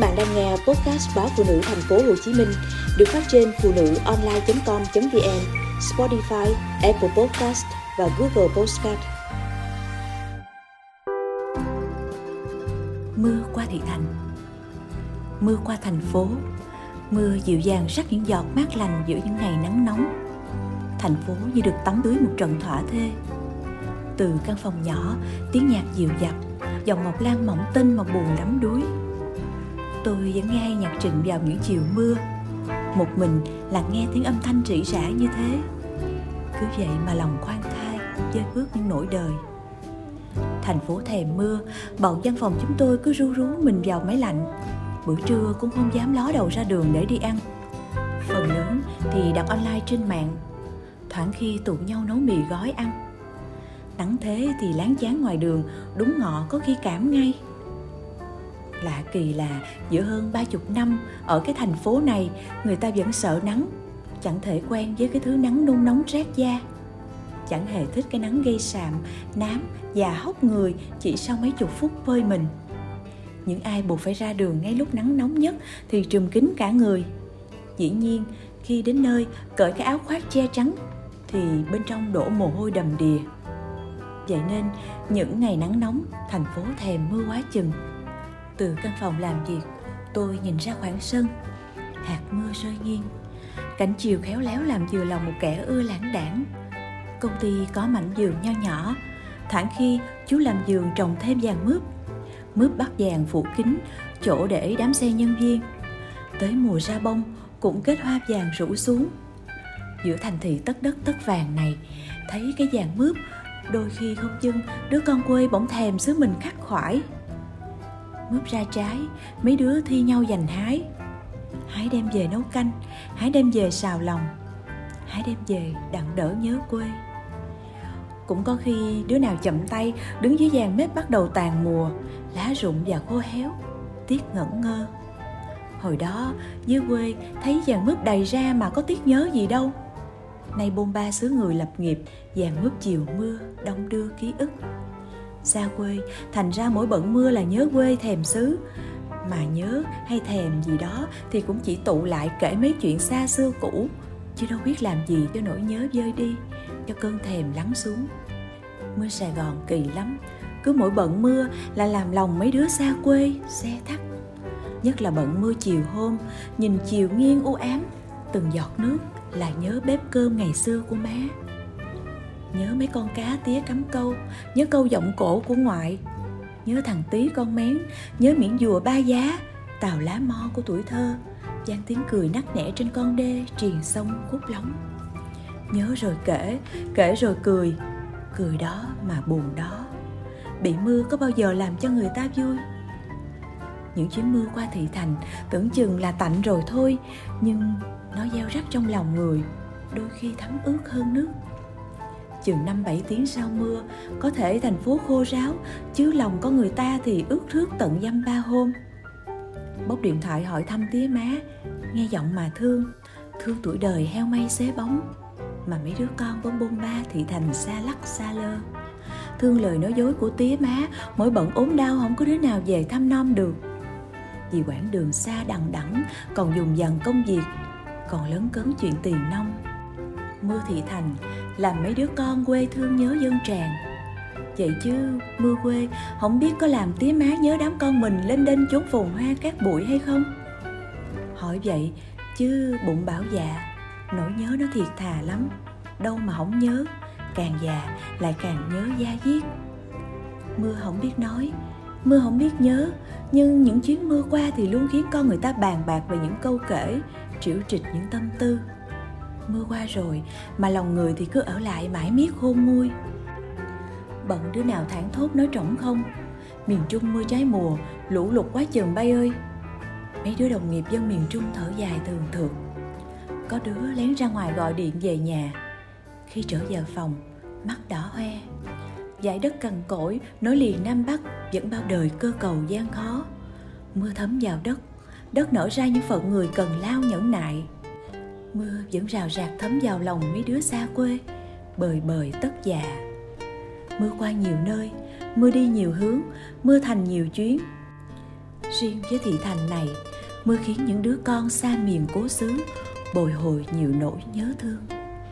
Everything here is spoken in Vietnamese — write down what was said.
bạn đang nghe podcast báo phụ nữ thành phố Hồ Chí Minh được phát trên phụ nữ online.com.vn, Spotify, Apple Podcast và Google Podcast. Mưa qua thị thành. Mưa qua thành phố. Mưa dịu dàng rắc những giọt mát lành giữa những ngày nắng nóng. Thành phố như được tắm tưới một trận thỏa thê. Từ căn phòng nhỏ, tiếng nhạc dịu dặt Dòng ngọc lan mỏng tinh mà buồn lắm đuối tôi vẫn nghe nhạc trịnh vào những chiều mưa. Một mình là nghe tiếng âm thanh rỉ rả như thế. Cứ vậy mà lòng khoan thai, dơi bước những nỗi đời. Thành phố thèm mưa bọn văn phòng chúng tôi cứ ru rú mình vào máy lạnh. Bữa trưa cũng không dám ló đầu ra đường để đi ăn. Phần lớn thì đặt online trên mạng. Thoảng khi tụ nhau nấu mì gói ăn. Nắng thế thì láng chán ngoài đường, đúng ngọ có khi cảm ngay. Lạ kỳ là giữa hơn ba chục năm ở cái thành phố này người ta vẫn sợ nắng, chẳng thể quen với cái thứ nắng nung nóng rát da. Chẳng hề thích cái nắng gây sạm, nám và hốc người chỉ sau mấy chục phút phơi mình. Những ai buộc phải ra đường ngay lúc nắng nóng nhất thì trùm kín cả người. Dĩ nhiên, khi đến nơi cởi cái áo khoác che chắn thì bên trong đổ mồ hôi đầm đìa. Vậy nên, những ngày nắng nóng, thành phố thèm mưa quá chừng từ căn phòng làm việc, tôi nhìn ra khoảng sân. Hạt mưa rơi nghiêng. Cảnh chiều khéo léo làm vừa lòng một kẻ ưa lãng đảng. Công ty có mảnh giường nho nhỏ. Thoảng khi chú làm giường trồng thêm vàng mướp. Mướp bắt vàng phủ kín, chỗ để đám xe nhân viên. Tới mùa ra bông, cũng kết hoa vàng rủ xuống. Giữa thành thị tất đất tất vàng này, thấy cái vàng mướp, đôi khi không chân đứa con quê bỗng thèm xứ mình khắc khoải mướp ra trái, mấy đứa thi nhau giành hái. Hái đem về nấu canh, hái đem về xào lòng, hái đem về đặng đỡ nhớ quê. Cũng có khi đứa nào chậm tay, đứng dưới giàn bếp bắt đầu tàn mùa, lá rụng và khô héo, tiếc ngẩn ngơ. Hồi đó, dưới quê, thấy giàn mướp đầy ra mà có tiếc nhớ gì đâu. Nay bôn ba xứ người lập nghiệp giàn mướp chiều mưa, đông đưa ký ức xa quê, thành ra mỗi bận mưa là nhớ quê thèm xứ. Mà nhớ hay thèm gì đó thì cũng chỉ tụ lại kể mấy chuyện xa xưa cũ. Chứ đâu biết làm gì cho nỗi nhớ rơi đi, cho cơn thèm lắng xuống. Mưa sài gòn kỳ lắm, cứ mỗi bận mưa là làm lòng mấy đứa xa quê, xe thắt. Nhất là bận mưa chiều hôm, nhìn chiều nghiêng u ám, từng giọt nước là nhớ bếp cơm ngày xưa của má nhớ mấy con cá tía cắm câu, nhớ câu giọng cổ của ngoại. Nhớ thằng tí con mén, nhớ miệng dùa ba giá tàu lá mo của tuổi thơ. Gian tiếng cười nắc nẻ trên con đê triền sông khúc lóng. Nhớ rồi kể kể rồi cười cười đó mà buồn đó. Bị mưa có bao giờ làm cho người ta vui? Những chuyến mưa qua thị thành tưởng chừng là tạnh rồi thôi, nhưng nó gieo rắc trong lòng người, đôi khi thấm ướt hơn nước chừng năm bảy tiếng sau mưa. Có thể thành phố khô ráo, chứ lòng có người ta thì ướt rước tận dăm ba hôm. Bốc điện thoại hỏi thăm tía má, nghe giọng mà thương. Thương tuổi đời heo may xế bóng, mà mấy đứa con bông bông ba thị thành xa lắc xa lơ. Thương lời nói dối của tía má, mỗi bận ốm đau không có đứa nào về thăm nom được. Vì quãng đường xa đằng đẵng, còn dùng dần công việc, còn lớn cấn chuyện tiền nông mưa thị thành làm mấy đứa con quê thương nhớ dân tràn vậy chứ, mưa quê, không biết có làm tía má nhớ đám con mình lên đên chốn phồn hoa cát bụi hay không? Hỏi vậy, chứ bụng bảo dạ nỗi nhớ nó thiệt thà lắm. Đâu mà không nhớ, càng già lại càng nhớ da diết. Mưa không biết nói, mưa không biết nhớ, nhưng những chuyến mưa qua thì luôn khiến con người ta bàn bạc về những câu kể triệu trịch những tâm tư mưa qua rồi, mà lòng người thì cứ ở lại mãi miết khôn nguôi. Bận đứa nào thảng thốt nói trỏng không? Miền trung mưa trái mùa, lũ lụt quá chừng bay ơi. Mấy đứa đồng nghiệp dân miền trung thở dài thường thượt. Có đứa lén ra ngoài gọi điện về nhà. Khi trở vào phòng, mắt đỏ hoe. Dải đất cằn cỗi, nối liền nam bắc, vẫn bao đời cơ cầu gian khó. Mưa thấm vào đất đất nở ra những phận người cần lao nhẫn nại mưa vẫn rào rạc thấm vào lòng mấy đứa xa quê, bời bời tất già mưa qua nhiều nơi, mưa đi nhiều hướng, mưa thành nhiều chuyến. Riêng với thị thành này, mưa khiến những đứa con xa miền cố xứ bồi hồi nhiều nỗi nhớ thương.